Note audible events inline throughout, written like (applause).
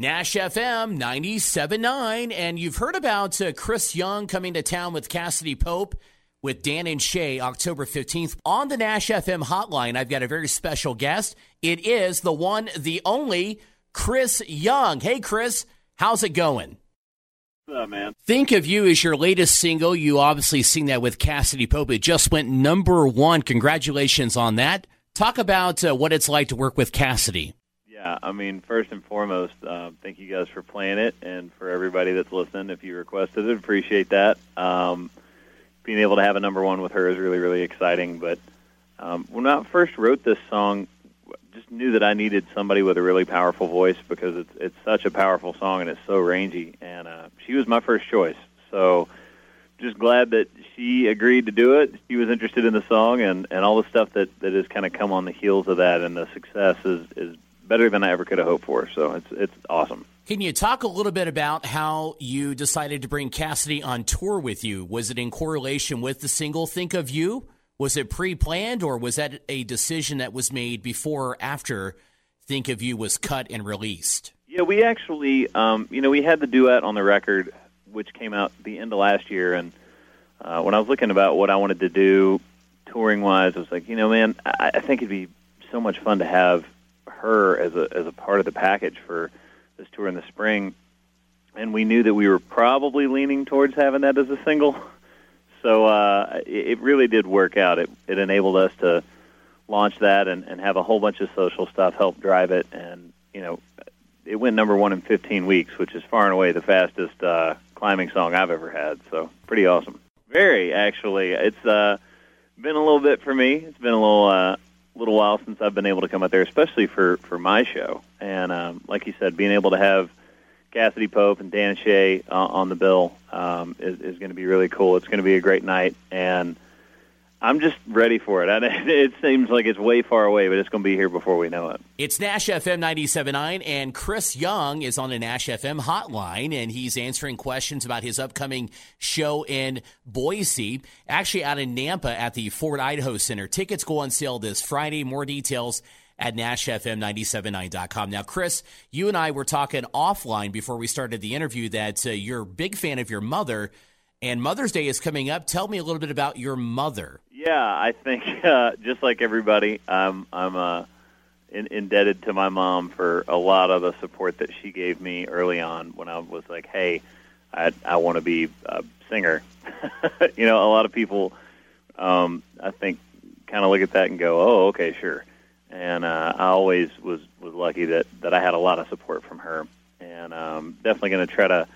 Nash FM 97.9. And you've heard about uh, Chris Young coming to town with Cassadee Pope with Dan and Shay October 15th. On the Nash FM hotline, I've got a very special guest. It is the one, the only Chris Young. Hey, Chris, how's it going? What's up, man? Think of You as your latest single. You obviously sing that with Cassadee Pope. It just went number one. Congratulations on that. Talk about uh, what it's like to work with Cassadee. Yeah, I mean, first and foremost, uh, thank you guys for playing it, and for everybody that's listening. If you requested it, appreciate that. Um, being able to have a number one with her is really, really exciting. But um, when I first wrote this song, just knew that I needed somebody with a really powerful voice because it's it's such a powerful song and it's so rangy. And uh, she was my first choice, so just glad that she agreed to do it. She was interested in the song and and all the stuff that that has kind of come on the heels of that, and the success is is better than I ever could have hoped for. So it's it's awesome. Can you talk a little bit about how you decided to bring Cassadee on tour with you? Was it in correlation with the single "Think of You"? Was it pre-planned, or was that a decision that was made before or after "Think of You" was cut and released? Yeah, we actually, um, you know, we had the duet on the record, which came out the end of last year, and uh, when I was looking about what I wanted to do touring wise, I was like, you know, man, I, I think it'd be so much fun to have her as a as a part of the package for this tour in the spring. And we knew that we were probably leaning towards having that as a single. So uh, it, really did work out. It, it enabled us to launch that and, and have a whole bunch of social stuff help drive it. And, you know, it went number one in 15 weeks, which is far and away the fastest uh, climbing song I've ever had. So pretty awesome. Very, actually. It's uh, been a little bit for me. It's been a little uh, little while since I've been able to come out there, especially for for my show. And um, like you said, being able to have Cassadee Pope and Dan Shay uh, on the bill um, is, is going to be really cool. It's going to be a great night, and I'm just ready for it. (laughs) It seems like it's way far away, but it's going to be here before we know it. It's Nash FM 97.9, and Chris Young is on the Nash FM hotline, and he's answering questions about his upcoming show in Boise, actually out in Nampa at the Ford Idaho Center. Tickets go on sale this Friday. More details at NashFM979.com. Now, Chris, you and I were talking offline before we started the interview that uh, you're a big fan of your mother, and Mother's Day is coming up. Tell me a little bit about your mother. Yeah, I think (laughs) uh, just like everybody, I'm I'm uh, in, indebted to my mom for a lot of the support that she gave me early on when I was like, "Hey, I I want to be a singer." (laughs) you know, a lot of people, um, I think, kind of look at that and go, "Oh, okay, sure." And uh, I always was was lucky that that I had a lot of support from her, and um, definitely going to try to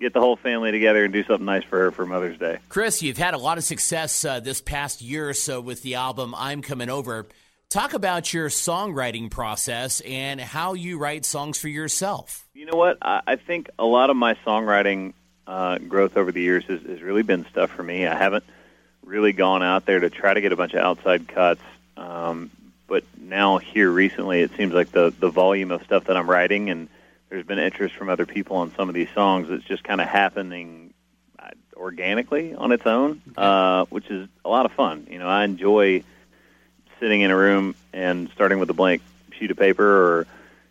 get the whole family together and do something nice for her for Mother's Day. Chris, you've had a lot of success uh, this past year or so with the album I'm Coming Over. Talk about your songwriting process and how you write songs for yourself. You know what? I, I think a lot of my songwriting uh, growth over the years has, has really been stuff for me. I haven't really gone out there to try to get a bunch of outside cuts. Um, but now here recently, it seems like the the volume of stuff that I'm writing and there's been interest from other people on some of these songs. It's just kind of happening uh, organically on its own, uh, which is a lot of fun. You know, I enjoy sitting in a room and starting with a blank sheet of paper or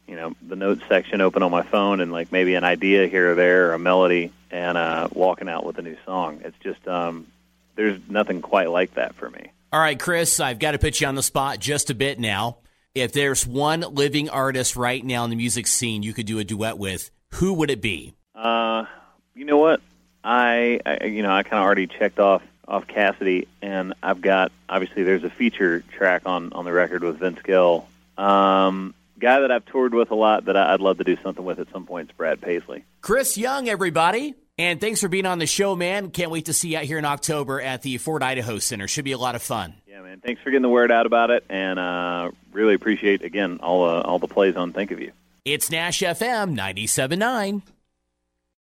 you know the notes section open on my phone and like maybe an idea here or there or a melody and uh, walking out with a new song. It's just um, there's nothing quite like that for me. All right, Chris, I've got to put you on the spot just a bit now if there's one living artist right now in the music scene you could do a duet with, who would it be? Uh, you know what? I, I you know I kind of already checked off off Cassadee, and I've got obviously there's a feature track on on the record with Vince Gill. Um, guy that I've toured with a lot that I'd love to do something with at some point is Brad Paisley. Chris Young, everybody. And thanks for being on the show, man. Can't wait to see you out here in October at the Ford Idaho Center. Should be a lot of fun. Yeah, man. Thanks for getting the word out about it, and uh, really appreciate again all uh, all the plays on Think of You. It's Nash FM 97.9.